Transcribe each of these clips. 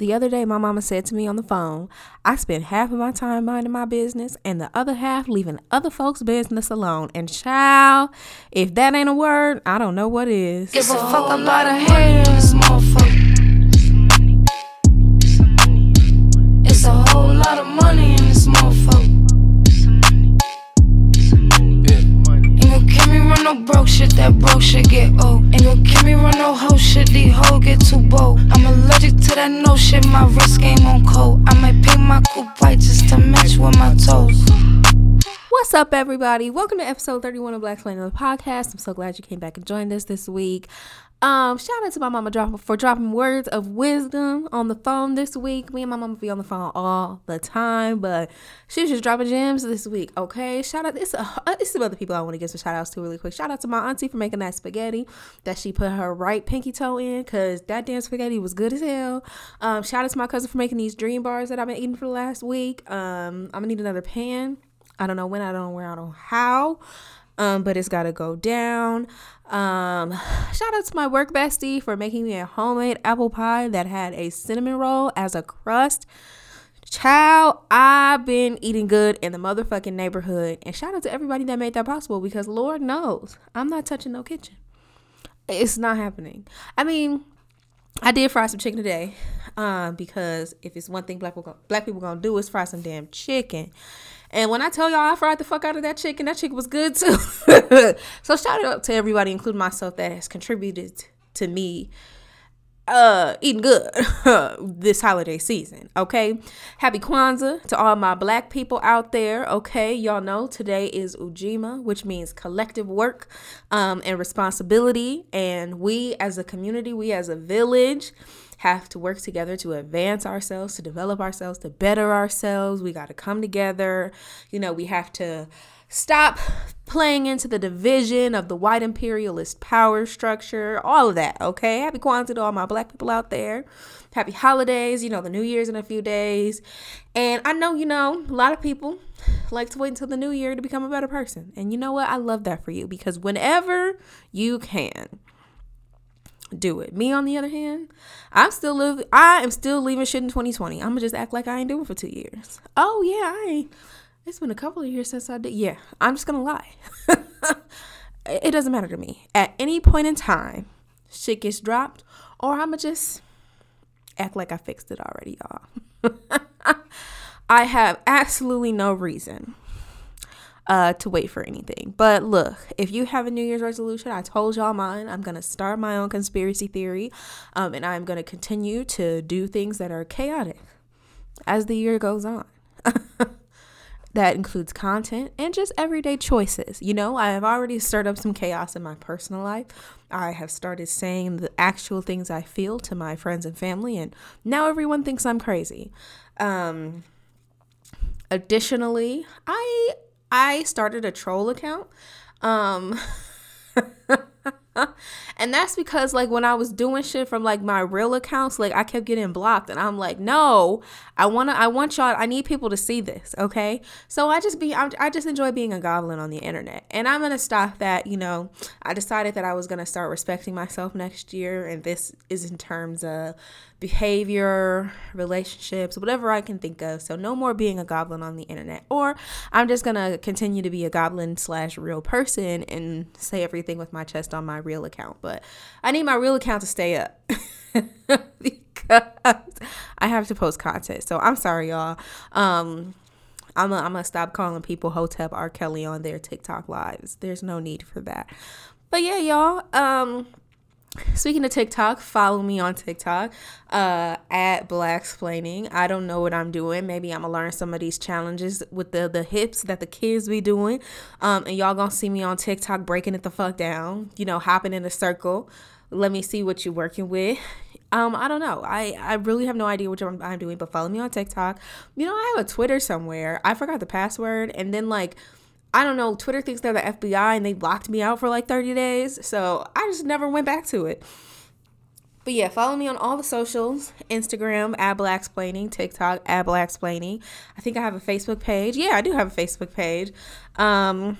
The other day, my mama said to me on the phone, I spend half of my time minding my business and the other half leaving other folks' business alone. And child, if that ain't a word, I don't know what is. Give a fuck about a hater in this motherfucker. It's a whole lot of money in this motherfucker. Ain't gon' kill me run no broke shit, that broke shit get old. Ain't gon' kill me run no hoe hoes get too bold. I'm allergic to that no shit, my wrist game on cold. I might paint my coupe white just to match with my toes. What's up, everybody? Welcome to episode 31 of Black Explainer the podcast. I'm so glad you came back and joined us this week. Um, shout out to my mama drop, for dropping words of wisdom on the phone this week. Me and my mama be on the phone all the time, but she's just dropping gems this week. Okay, shout out. It's a, it's some other people I want to give some shout outs to really quick. Shout out to my auntie for making that spaghetti that she put her right pinky toe in, cause that damn spaghetti was good as hell. Um, shout out to my cousin for making these dream bars that I've been eating for the last week. Um, I'm gonna need another pan. I don't know when, I don't know where, I don't know how. Um, but it's got to go down. Um, shout out to my work bestie for making me a homemade apple pie that had a cinnamon roll as a crust. Child, I've been eating good in the motherfucking neighborhood. And shout out to everybody that made that possible because Lord knows I'm not touching no kitchen. It's not happening. I mean, I did fry some chicken today, um, because if it's one thing black people black people gonna do is fry some damn chicken. And when I tell y'all I fried the fuck out of that chicken, that chicken was good too. so shout out to everybody, including myself, that has contributed to me uh eating good this holiday season okay? Happy kwanzaa to all my black people out there okay? Y'all know today is ujima which means collective work um and responsibility. And we as a community we as a village have to work together to advance ourselves to develop ourselves to better ourselves we got to come together you know we have to Stop playing into the division of the white imperialist power structure, all of that, okay? Happy Kwanzaa to all my black people out there. Happy holidays, you know, the New Year's in a few days. And I know, you know, a lot of people like to wait until the new year to become a better person. And you know what? I love that for you because whenever you can, do it. Me on the other hand, I'm still living I am still leaving shit in 2020. I'm gonna just act like I ain't doing for two years. Oh yeah, I ain't it's been a couple of years since I did. Yeah, I'm just gonna lie. it doesn't matter to me. At any point in time, shit gets dropped, or I'ma just act like I fixed it already, y'all. I have absolutely no reason uh, to wait for anything. But look, if you have a New Year's resolution, I told y'all mine. I'm gonna start my own conspiracy theory, um, and I'm gonna continue to do things that are chaotic as the year goes on. that includes content and just everyday choices. You know, I have already stirred up some chaos in my personal life. I have started saying the actual things I feel to my friends and family, and now everyone thinks I'm crazy. Um, additionally, I I started a troll account. Um, and that's because like when I was doing shit from like my real accounts, like I kept getting blocked and I'm like, no, I wanna I want y'all I need people to see this, okay? So I just be I'm, I just enjoy being a goblin on the internet. And I'm gonna stop that, you know. I decided that I was gonna start respecting myself next year, and this is in terms of behavior, relationships, whatever I can think of. So no more being a goblin on the internet. Or I'm just gonna continue to be a goblin slash real person and say everything with my chest on my real account. But I need my real account to stay up. because I have to post content. So I'm sorry, y'all. Um, I'm gonna, stop calling people Hotep R. Kelly on their TikTok lives. There's no need for that. But yeah, y'all. Um, Speaking of TikTok, follow me on TikTok uh, at Blaxplaining. I don't know what I'm doing. Maybe I'm gonna learn some of these challenges with the the hips that the kids be doing, um, and y'all gonna see me on TikTok breaking it the fuck down. You know, hopping in a circle. Let me see what you're working with. Um, I don't know. I, I really have no idea what I'm, I'm doing, but follow me on TikTok. You know, I have a Twitter somewhere. I forgot the password, and then like I don't know, Twitter thinks they're the FBI and they blocked me out for like 30 days. So I just never went back to it. But yeah, follow me on all the socials Instagram, Explaining, TikTok, Explaining. I think I have a Facebook page. Yeah, I do have a Facebook page. Um,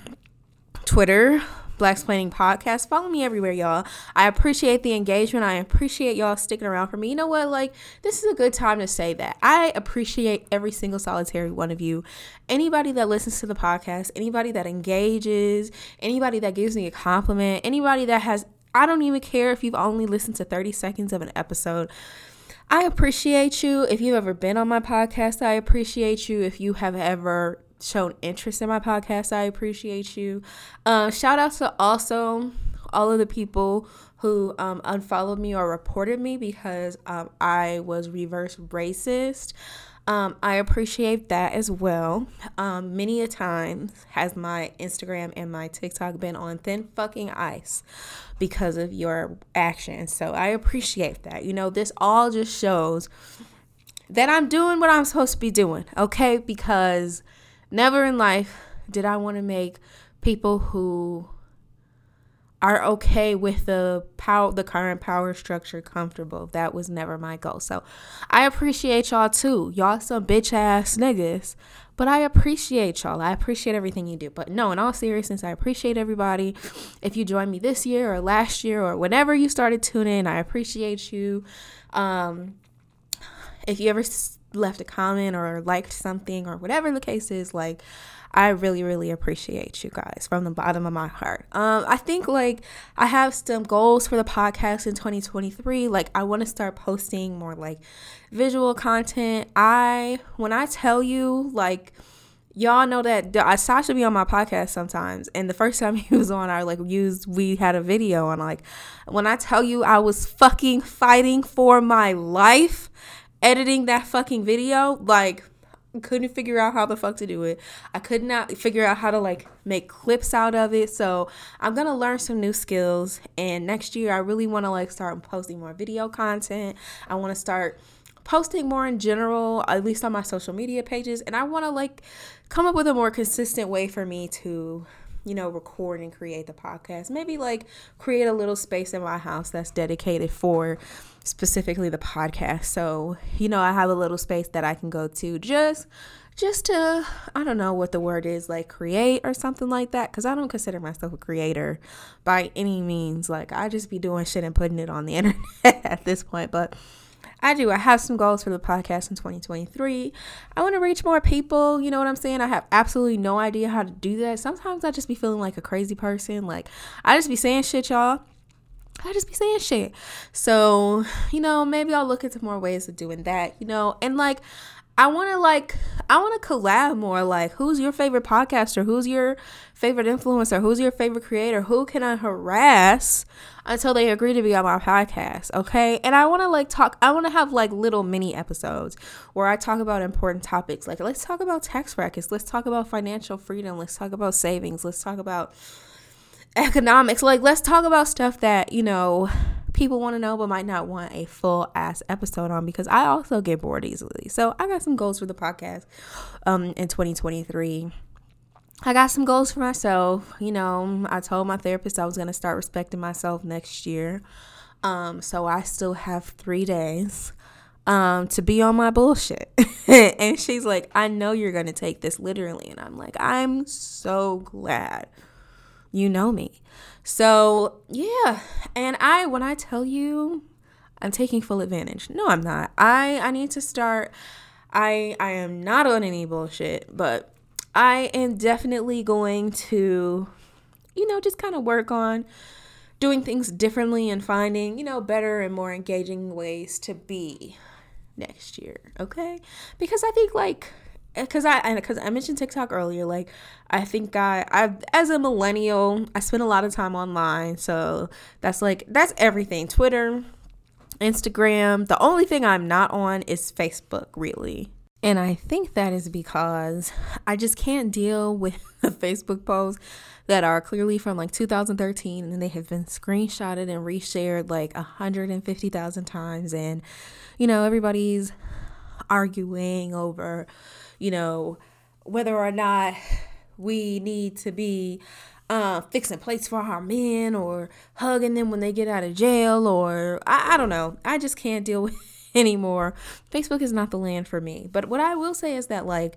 Twitter, Blaxplaining Podcast. Follow me everywhere, y'all. I appreciate the engagement. I appreciate y'all sticking around for me. You know what? Like, this is a good time to say that. I appreciate every single solitary one of you. Anybody that listens to the podcast, anybody that engages, anybody that gives me a compliment, anybody that has, I don't even care if you've only listened to 30 seconds of an episode. I appreciate you. If you've ever been on my podcast, I appreciate you. If you have ever shown interest in my podcast. I appreciate you. Uh, shout out to also all of the people who um, unfollowed me or reported me because um, I was reverse racist. Um, I appreciate that as well. Um, many a times has my Instagram and my TikTok been on thin fucking ice because of your actions. So I appreciate that. You know, this all just shows that I'm doing what I'm supposed to be doing, okay? Because Never in life did I want to make people who are okay with the power the current power structure comfortable. That was never my goal. So I appreciate y'all too. Y'all some bitch ass niggas. But I appreciate y'all. I appreciate everything you do. But no, in all seriousness, I appreciate everybody. If you joined me this year or last year or whenever you started tuning in, I appreciate you. Um, if you ever left a comment or liked something or whatever the case is, like I really, really appreciate you guys from the bottom of my heart. Um, I think like I have some goals for the podcast in 2023. Like I want to start posting more like visual content. I when I tell you like y'all know that uh, Sasha be on my podcast sometimes, and the first time he was on, I like used we had a video on like when I tell you I was fucking fighting for my life editing that fucking video, like couldn't figure out how the fuck to do it. I could not figure out how to like make clips out of it. So I'm gonna learn some new skills. And next year, I really want to like start posting more video content. I want to start posting more in general, at least on my social media pages. And I want to like come up with a more consistent way for me to you know, record and create the podcast. Maybe like create a little space in my house that's dedicated for specifically the podcast. So, you know, I have a little space that I can go to just just to I don't know what the word is like create or something like that cuz I don't consider myself a creator by any means. Like I just be doing shit and putting it on the internet at this point, but I do. I have some goals for the podcast in 2023. I want to reach more people. You know what I'm saying? I have absolutely no idea how to do that. Sometimes I just be feeling like a crazy person. Like, I just be saying shit, y'all. I just be saying shit. So, you know, maybe I'll look into more ways of doing that, you know, and like, I want to like I want to collab more like who's your favorite podcaster? Who's your favorite influencer? Who's your favorite creator? Who can I harass until they agree to be on my podcast okay? And I want to like talk I want to have like little mini episodes where I talk about important topics. Like let's talk about tax brackets. Let's talk about financial freedom. Let's talk about savings. Let's talk about economics like let's talk about stuff that you know people want to know but might not want a full ass episode on because I also get bored easily. So I got some goals for the podcast um in 2023. I got some goals for myself. You know, I told my therapist I was going to start respecting myself next year. Um so I still have 3 days um to be on my bullshit. and she's like, "I know you're going to take this literally." And I'm like, "I'm so glad." You know me. So, yeah. And I when I tell you I'm taking full advantage. No, I'm not. I I need to start I I am not on any bullshit, but I am definitely going to you know, just kind of work on doing things differently and finding, you know, better and more engaging ways to be next year, okay? Because I think like Eh, because I because I mentioned TikTok earlier, like I think I I as a millennial, I spend a lot of time online, so that's like that's everything. Twitter, Instagram. The only thing I'm not on is Facebook, really. And I think that is because I just can't deal with the Facebook posts that are clearly from like 2013 and they have been screenshotted and reshared like 150,000 times and you know everybody's arguing over you know, whether or not we need to be uh, fixing plates for our men or hugging them when they get out of jail or I, I don't know. I just can't deal with anymore. Facebook is not the land for me. But what I will say is that like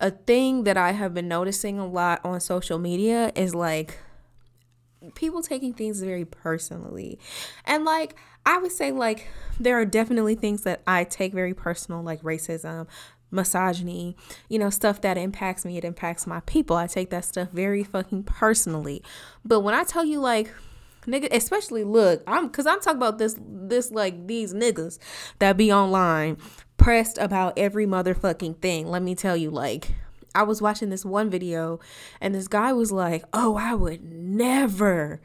a thing that I have been noticing a lot on social media is like people taking things very personally. And like I would say like there are definitely things that I take very personal like racism, misogyny, you know, stuff that impacts me, it impacts my people. I take that stuff very fucking personally. But when I tell you like nigga especially look i'm because i'm talking about this this like these niggas that be online pressed about every motherfucking thing let me tell you like i was watching this one video and this guy was like oh i would never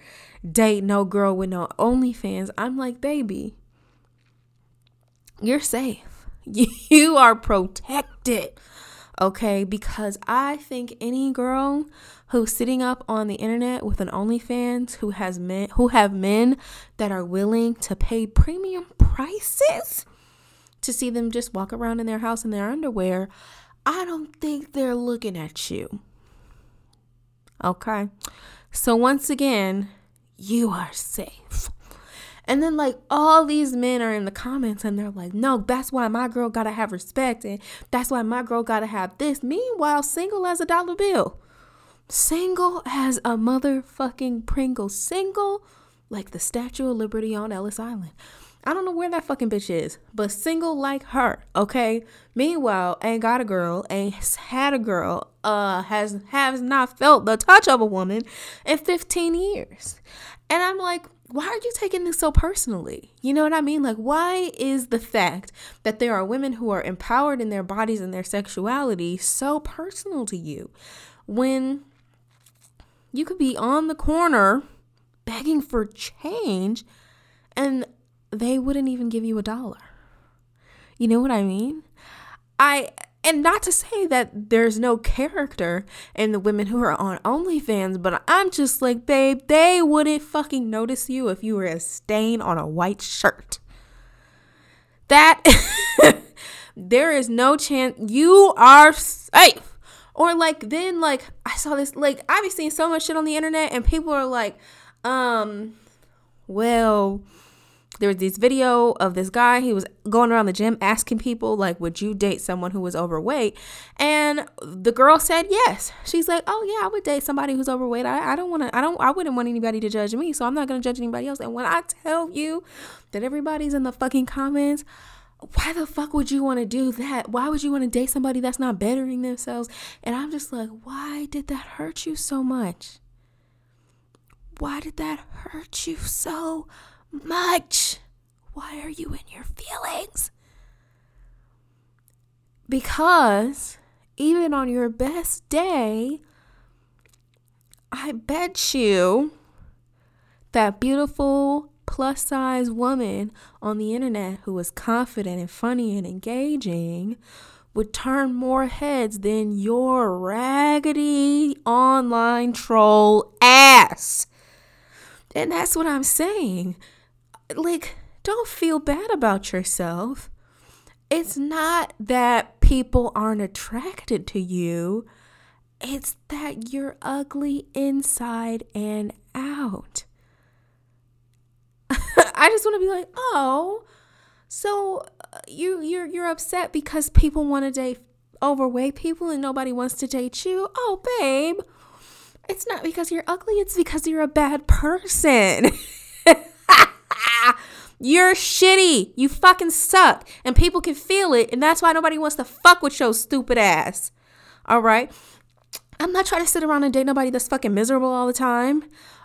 date no girl with no onlyfans i'm like baby you're safe you are protected okay? Because I think any girl who's sitting up on the internet with an OnlyFans who has men who have men that are willing to pay premium prices to see them just walk around in their house in their underwear, I don't think they're looking at you. Okay? So once again, you are safe. And then like all these men are in the comments and they're like, no, that's why my girl gotta have respect and that's why my girl gotta have this. Meanwhile, single as a dollar bill. Single as a motherfucking Pringle. Single like the Statue of Liberty on Ellis Island. I don't know where that fucking bitch is, but single like her, okay? Meanwhile, ain't got a girl, ain't had a girl, uh, has has not felt the touch of a woman in 15 years. And I'm like, why are you taking this so personally? You know what I mean? Like, why is the fact that there are women who are empowered in their bodies and their sexuality so personal to you when you could be on the corner begging for change and they wouldn't even give you a dollar? You know what I mean? I and not to say that there's no character in the women who are on OnlyFans, but I'm just like, babe, they wouldn't fucking notice you if you were a stain on a white shirt. That there is no chance you are safe. Or like then like I saw this like I've seeing so much shit on the internet and people are like, um, well, there was this video of this guy he was going around the gym asking people like would you date someone who was overweight and the girl said yes she's like oh yeah i would date somebody who's overweight i, I don't want to i don't i wouldn't want anybody to judge me so i'm not going to judge anybody else and when i tell you that everybody's in the fucking comments why the fuck would you want to do that? Why would you want to date somebody that's not bettering themselves? And I'm just like, why did that hurt you so much? Why did that hurt you so much. Why are you in your feelings? Because even on your best day, I bet you that beautiful plus size woman on the internet who is confident and funny and engaging would turn more heads than your raggedy online troll ass. And that's what I'm saying like, don't feel bad about yourself. It's not that people aren't attracted to you, it's that you're ugly inside and out. I just want to be like, "Oh, so uh, you you're you're upset because people want to date overweight people and nobody wants to date you? Oh, babe, it's not because you're ugly, it's because you're a bad person." You're shitty. You fucking suck. And people can feel it. And that's why nobody wants to fuck with your stupid ass. All right? I'm not trying to sit around and date nobody that's fucking miserable all the time.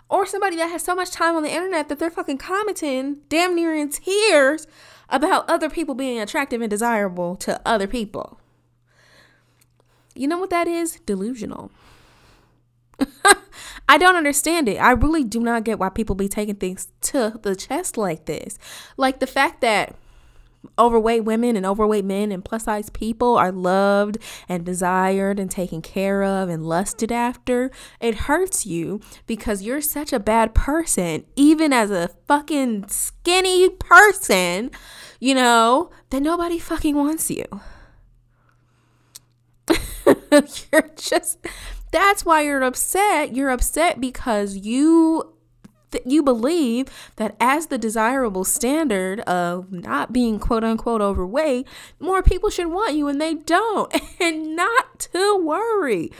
Or somebody that has so much time on the internet that they're fucking commenting damn near in tears about other people being attractive and desirable to other people. You know what that is? Delusional. I don't understand it. I really do not get why people be taking things to the chest like this. Like the fact that overweight women and overweight men and plus size people are loved and desired and taken care of and lusted after, it hurts you because you're such a bad person, even as a fucking skinny person, you know, that nobody fucking wants you. you're just that's why you're upset. You're upset because you you believe that as the desirable standard of not being quote unquote overweight, more people should want you and they don't. And not to worry.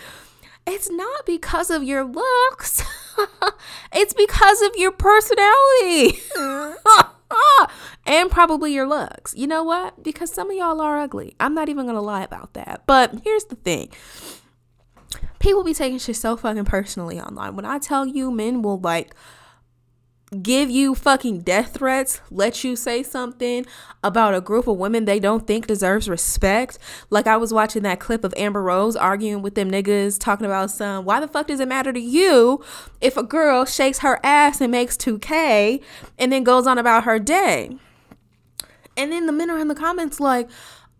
it's not because of your looks. it's because of your personality. and probably your looks. You know what? Because some of y'all are ugly. I'm not even going to lie about that. But here's the thing people be taking shit so fucking personally online. When I tell you men will like give you fucking death threats, let you say something about a group of women they don't think deserves respect. Like I was watching that clip of Amber Rose arguing with them niggas talking about some why the fuck does it matter to you if a girl shakes her ass and makes 2k and then goes on about her day. And then the men are in the comments like,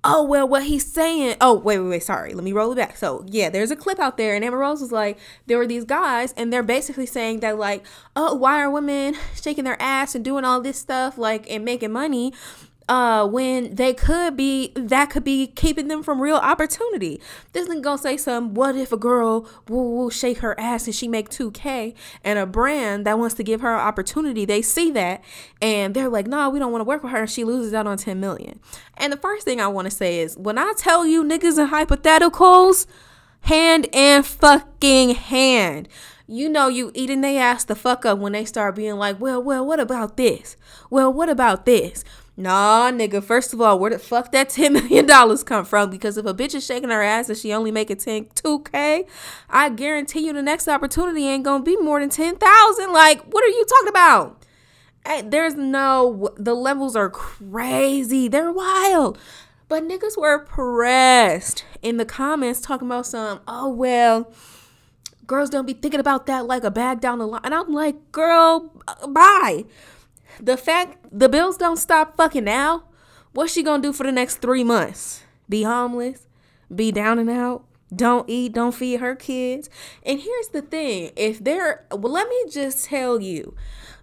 oh well what he's saying oh wait wait wait sorry let me roll it back. So yeah there's a clip out there and Amber Rose was like there were these guys and they're basically saying that like oh why are women shaking their ass and doing all this stuff like and making money uh, when they could be that could be keeping them from real opportunity. This nigga gonna say some. What if a girl will, will shake her ass and she make two k, and a brand that wants to give her an opportunity, they see that and they're like, nah, we don't want to work with her, and she loses out on ten million. And the first thing I want to say is, when I tell you niggas and hypotheticals, hand and fucking hand you know you eating they ass the fuck up when they start being like, well, well, what about this? Well, what about this? Nah, nigga. First of all, where the fuck that ten million dollars come from? Because if a bitch is shaking her ass and she only making 10 two k, I guarantee you the next opportunity ain't gonna be more than ten thousand. Like, what are you talking about? Hey, there's no. The levels are crazy. They're wild. But niggas were pressed in the comments talking about some. Oh well, girls don't be thinking about that like a bag down the line. And I'm like, girl, uh, bye. The fact the bills don't stop fucking now, what's she gonna do for the next three months? Be homeless? Be down and out? Don't eat, don't feed her kids. And here's the thing if they're, well, let me just tell you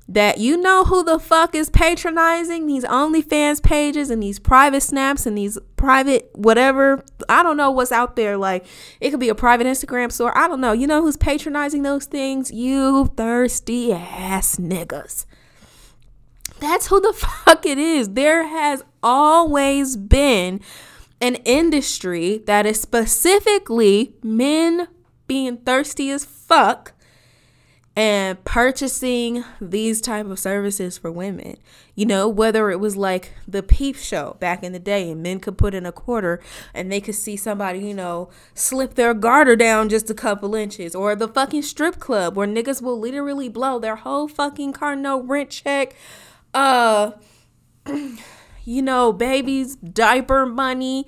that you know who the fuck is patronizing these OnlyFans pages and these private snaps and these private whatever. I don't know what's out there. Like it could be a private Instagram store. I don't know. You know who's patronizing those things? You thirsty ass niggas. That's who the fuck it is. There has always been an industry that is specifically men being thirsty as fuck and purchasing these type of services for women you know whether it was like the peep show back in the day and men could put in a quarter and they could see somebody you know slip their garter down just a couple inches or the fucking strip club where niggas will literally blow their whole fucking car no rent check uh you know, baby's diaper money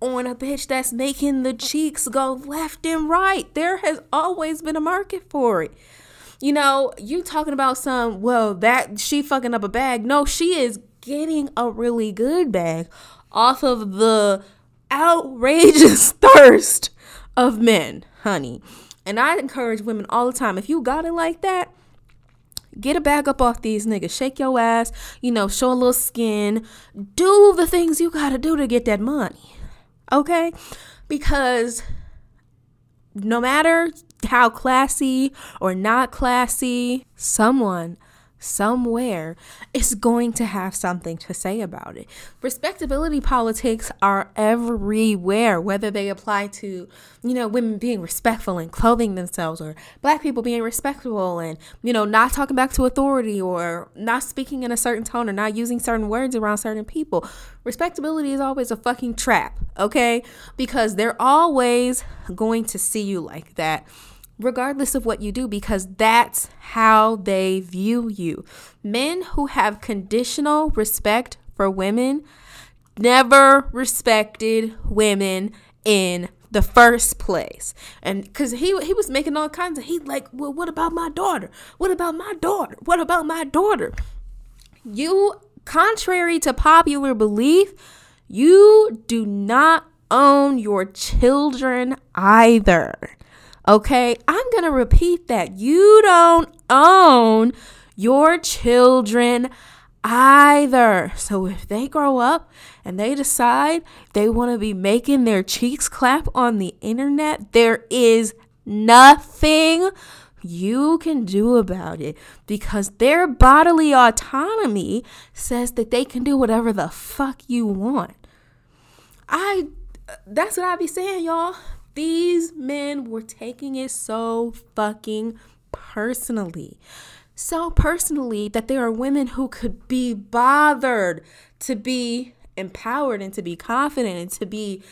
on a bitch that's making the cheeks go left and right. There has always been a market for it. You know, you talking about some, well, that she fucking up a bag. No, she is getting a really good bag off of the outrageous thirst of men, honey. And I encourage women all the time if you got it like that, Get a bag up off these niggas. Shake your ass, you know, show a little skin. Do the things you gotta do to get that money. Okay? Because no matter how classy or not classy, someone somewhere is going to have something to say about it. Respectability politics are everywhere, whether they apply to, you know, women being respectful and clothing themselves or black people being respectful and, you know, not talking back to authority or not speaking in a certain tone or not using certain words around certain people. Respectability is always a fucking trap, okay? Because they're always going to see you like that regardless of what you do, because that's how they view you. Men who have conditional respect for women never respected women in the first place. And because he he was making all kinds of he like, well, what about my daughter? What about my daughter? What about my daughter? You, contrary to popular belief, you do not own your children either. Okay, I'm going to repeat that. You don't own your children either. So if they grow up and they decide they want to be making their cheeks clap on the internet, there is nothing you can do about it because their bodily autonomy says that they can do whatever the fuck you want. I that's what I be saying, y'all These men were taking it so fucking personally. So personally that there are women who could be bothered to be empowered and to be confident and to be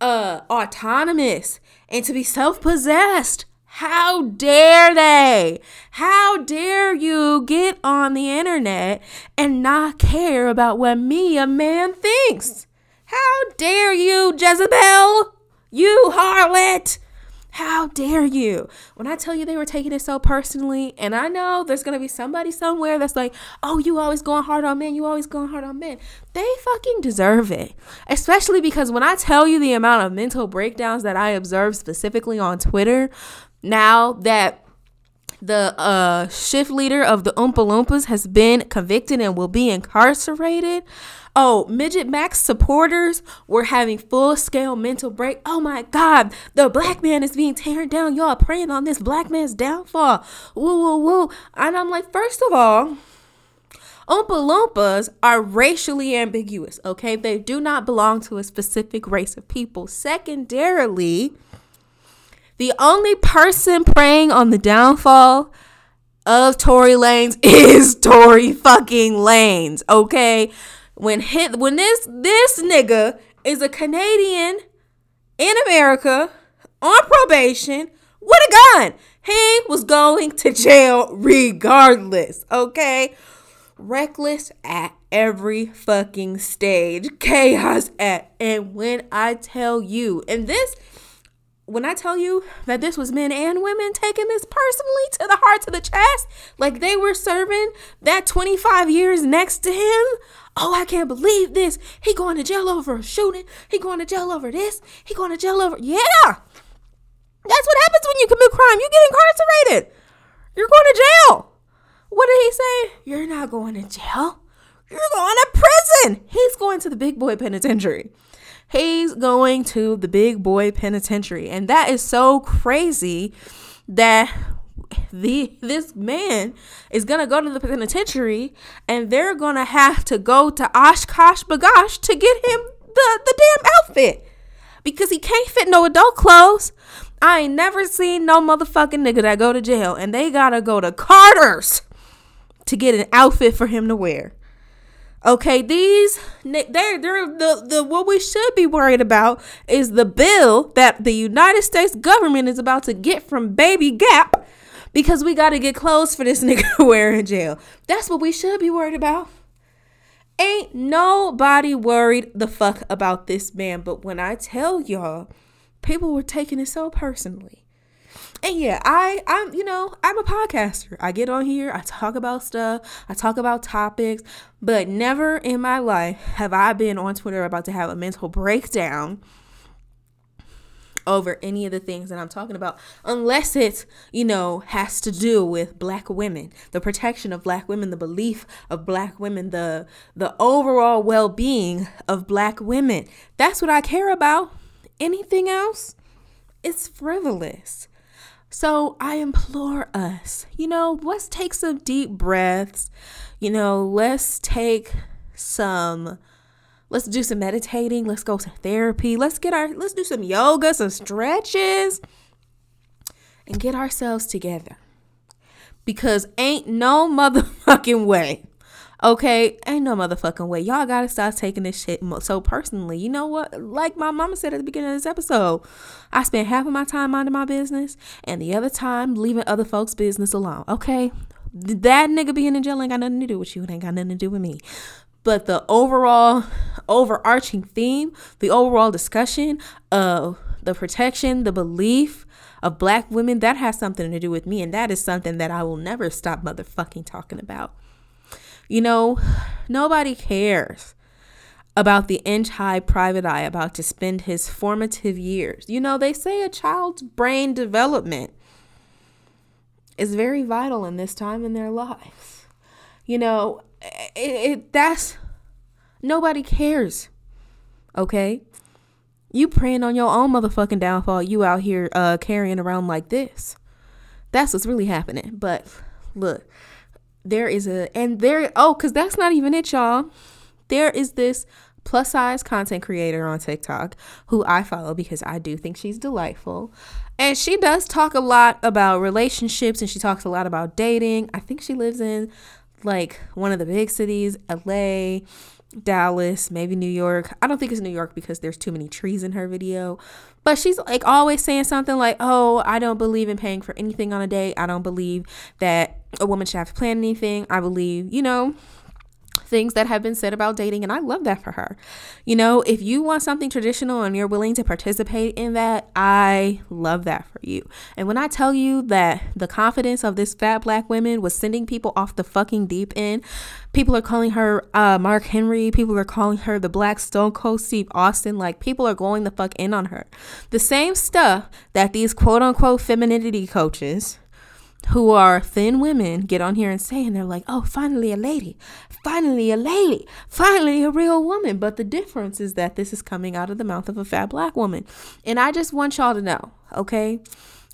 uh autonomous and to be self-possessed. How dare they? How dare you get on the internet and not care about what me, a man, thinks? How dare you, Jezebel? You harlot! How dare you? When I tell you they were taking it so personally, and I know there's gonna be somebody somewhere that's like, oh, you always going hard on men, you always going hard on men. They fucking deserve it. Especially because when I tell you the amount of mental breakdowns that I observe specifically on Twitter, now that the uh, shift leader of the Oompa Loompas has been convicted and will be incarcerated. Oh, Midget Max supporters were having full scale mental break. Oh my God, the black man is being torn down. Y'all praying on this black man's downfall. Woo, woo, woo. And I'm like, first of all, Oompa Loompas are racially ambiguous, okay? They do not belong to a specific race of people. Secondarily, the only person praying on the downfall of Tory Lanez is Tory fucking Lanez, okay? When hit when this this nigga is a Canadian in America on probation with a gun. He was going to jail regardless, okay? Reckless at every fucking stage, chaos at. And when I tell you, and this when I tell you that this was men and women taking this personally to the heart, to the chest, like they were serving that 25 years next to him. Oh, I can't believe this. He going to jail over a shooting. He going to jail over this. He going to jail over. Yeah. That's what happens when you commit crime. You get incarcerated. You're going to jail. What did he say? You're not going to jail. You're going to prison. He's going to the big boy penitentiary. He's going to the big boy penitentiary. And that is so crazy that the this man is gonna go to the penitentiary and they're gonna have to go to OshKosh B'gosh to get him the, the damn outfit. Because he can't fit no adult clothes. I ain't never seen no motherfucking nigga that go to jail and they gotta go to Carter's to get an outfit for him to wear. Okay, these they're they're the the what we should be worried about is the bill that the United States government is about to get from Baby Gap because we got to get clothes for this nigga to wear in jail. That's what we should be worried about. Ain't nobody worried the fuck about this man, but when I tell y'all, people were taking it so personally. And yeah, I I'm you know, I'm a podcaster. I get on here, I talk about stuff, I talk about topics, but never in my life have I been on Twitter about to have a mental breakdown over any of the things that I'm talking about unless it, you know, has to do with black women, the protection of black women, the belief of black women, the the overall well-being of black women. That's what I care about. Anything else? It's frivolous. So I implore us, you know, let's take some deep breaths. You know, let's take some let's do some meditating, let's go to therapy, let's get our let's do some yoga, some stretches and get ourselves together. Because ain't no motherfucking way Okay, ain't no motherfucking way. Y'all gotta stop taking this shit so personally. You know what? Like my mama said at the beginning of this episode, I spend half of my time minding my business and the other time leaving other folks' business alone. Okay, that nigga being in jail ain't got nothing to do with you. It ain't got nothing to do with me. But the overall, overarching theme, the overall discussion of the protection, the belief of black women, that has something to do with me. And that is something that I will never stop motherfucking talking about. You know, nobody cares about the inch high private eye about to spend his formative years. You know, they say a child's brain development is very vital in this time in their lives. You know, it, it that's nobody cares. Okay? You praying on your own motherfucking downfall, you out here uh carrying around like this. That's what's really happening. But look, there is a and there oh because that's not even it y'all there is this plus size content creator on TikTok who I follow because I do think she's delightful. And she does talk a lot about relationships and she talks a lot about dating. I think she lives in like one of the big cities, LA, Dallas, maybe New York. I don't think it's New York because there's too many trees in her video. But she's like always saying something like, Oh, I don't believe in paying for anything on a date. I don't believe that a woman should have to plan anything. I believe, you know, things that have been said about dating and I love that for her. You know, if you want something traditional and you're willing to participate in that, I love that for you. And when I tell you that the confidence of this fat black woman was sending people off the fucking deep end, people are calling her uh, Mark Henry, people are calling her the black Stone Cold Steve Austin, like people are going the fuck in on her. The same stuff that these quote unquote femininity coaches who are thin women get on here and say, and they're like, oh, finally a lady, finally a lady, finally a real woman. But the difference is that this is coming out of the mouth of a fat black woman. And I just want y'all to know, okay?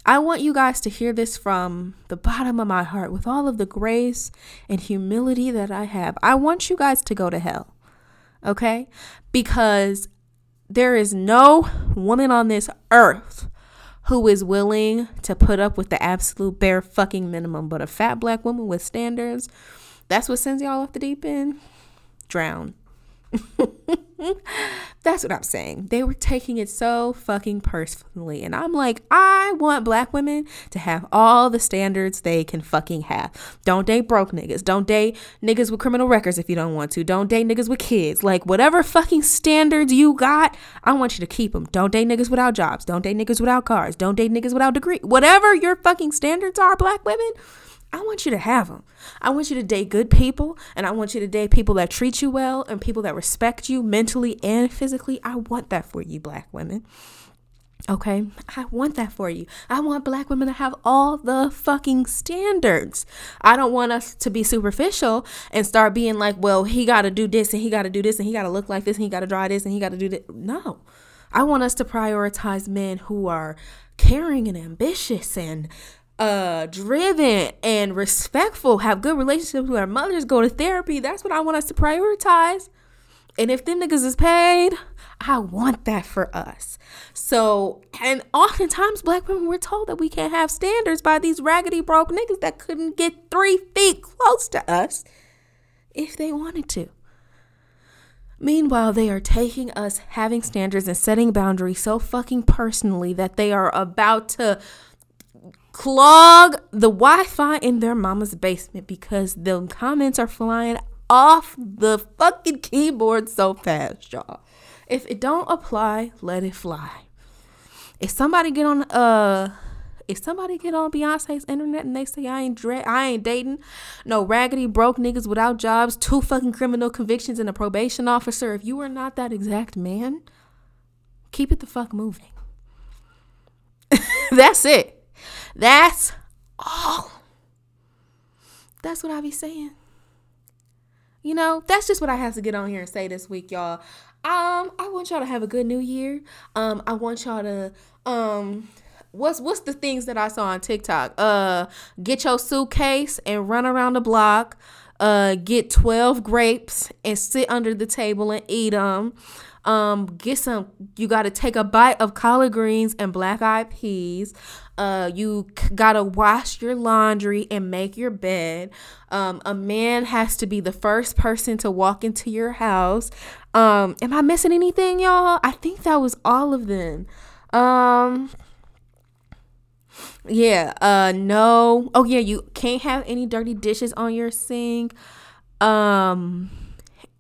I want you guys to hear this from the bottom of my heart with all of the grace and humility that I have. I want you guys to go to hell, okay? Because there is no woman on this earth who is willing to put up with the absolute bare fucking minimum. But a fat black woman with standards, that's what sends y'all off the deep end. Drown. That's what I'm saying. They were taking it so fucking personally. And I'm like, I want black women to have all the standards they can fucking have. Don't date broke niggas. Don't date niggas with criminal records if you don't want to. Don't date niggas with kids. Like, whatever fucking standards you got, I want you to keep them. Don't date niggas without jobs. Don't date niggas without cars. Don't date niggas without degree. Whatever your fucking standards are, black women, I want you to have them. I want you to date good people and I want you to date people that treat you well and people that respect you mentally and physically. I want that for you, black women. Okay, I want that for you. I want black women to have all the fucking standards. I don't want us to be superficial and start being like, well, he got to do this and he got to do this and he got to look like this and he got to draw this and he got to do that. No, I want us to prioritize men who are caring and ambitious and uh driven and respectful, have good relationships with our mothers, go to therapy. That's what I want us to prioritize. And if them niggas is paid, I want that for us. So, and oftentimes black women were told that we can't have standards by these raggedy broke niggas that couldn't get three feet close to us if they wanted to. Meanwhile, they are taking us having standards and setting boundaries so fucking personally that they are about to clog the Wi-Fi in their mama's basement because the comments are flying off the fucking keyboard so fast, y'all. If it don't apply, let it fly. If somebody get on uh if somebody get on Beyonce's internet and they say I ain't I ain't dating no raggedy broke niggas without jobs, two fucking criminal convictions and a probation officer, if you are not that exact man, keep it the fuck moving. That's it. That's all. That's what I be saying. You know, that's just what I have to get on here and say this week, y'all. Um, I want y'all to have a good new year. Um, I want y'all to um what's what's the things that I saw on TikTok? Uh get your suitcase and run around the block. Uh get 12 grapes and sit under the table and eat them. Um, get some. You got to take a bite of collard greens and black eyed peas. Uh, you got to wash your laundry and make your bed. Um, a man has to be the first person to walk into your house. Um, am I missing anything, y'all? I think that was all of them. Um, yeah, uh, no. Oh, yeah, you can't have any dirty dishes on your sink. Um,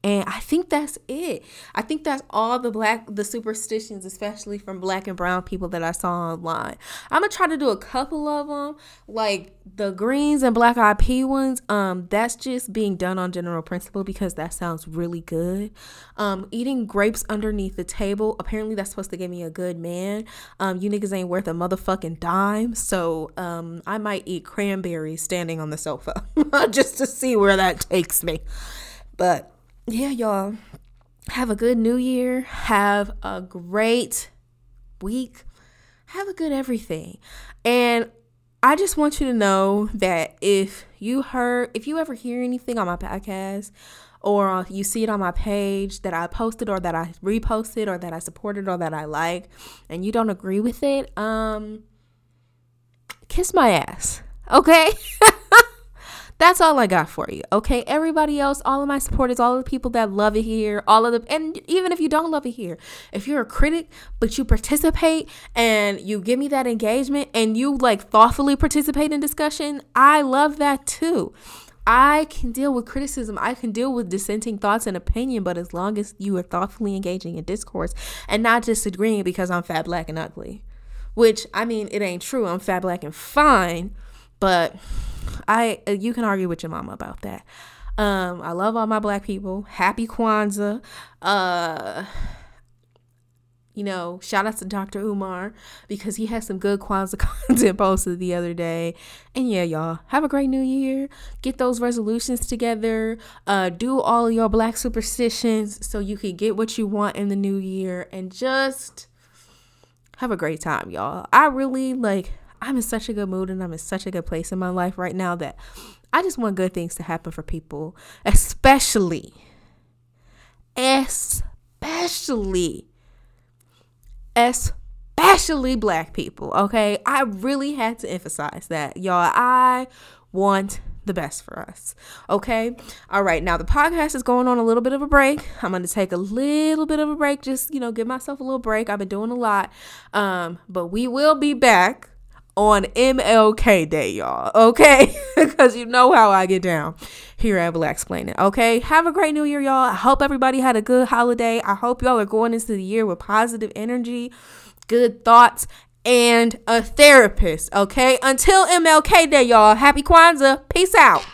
and I think that's it. I think that's all the black the superstitions, especially from black and brown people that I saw online. I'm gonna try to do a couple of them, like the greens and black eyed pea ones. Um, that's just being done on general principle because that sounds really good. Um, eating grapes underneath the table. Apparently, that's supposed to give me a good man. Um, you niggas ain't worth a motherfucking dime, so um, I might eat cranberries standing on the sofa just to see where that takes me. But yeah, y'all, have a good new year. Have a great week. Have a good everything. And I just want you to know that if you heard, if you ever hear anything on my podcast, or you see it on my page that I posted or that I reposted or that I supported or that I like and you don't agree with it, um kiss my ass. Okay? That's all I got for you. Okay. Everybody else, all of my supporters, all of the people that love it here, all of the, and even if you don't love it here, if you're a critic, but you participate and you give me that engagement and you like thoughtfully participate in discussion, I love that too. I can deal with criticism. I can deal with dissenting thoughts and opinion, but as long as you are thoughtfully engaging in discourse and not disagreeing because I'm fat, black, and ugly. Which I mean, it ain't true. I'm fat, black, and fine, but I uh, you can argue with your mama about that. Um, I love all my black people. Happy Kwanzaa. Uh, you know, shout out to Dr. Umar because he had some good Kwanzaa content posted the other day. And yeah, y'all, have a great new year. Get those resolutions together. Uh, do all your black superstitions so you can get what you want in the new year and just have a great time, y'all. I really like I'm in such a good mood and I'm in such a good place in my life right now that I just want good things to happen for people, especially, especially, especially black people. Okay. I really had to emphasize that, y'all. I want the best for us. Okay. All right. Now the podcast is going on a little bit of a break. I'm going to take a little bit of a break. Just, you know, give myself a little break. I've been doing a lot. Um, but we will be back on MLK Day, y'all. Okay, because you know how I get down here at Blaxplaining. Okay, have a great New Year, y'all. I hope everybody had a good holiday. I hope y'all are going into the year with positive energy, good thoughts, and a therapist. Okay, until MLK Day, y'all. Happy Kwanzaa. Peace out.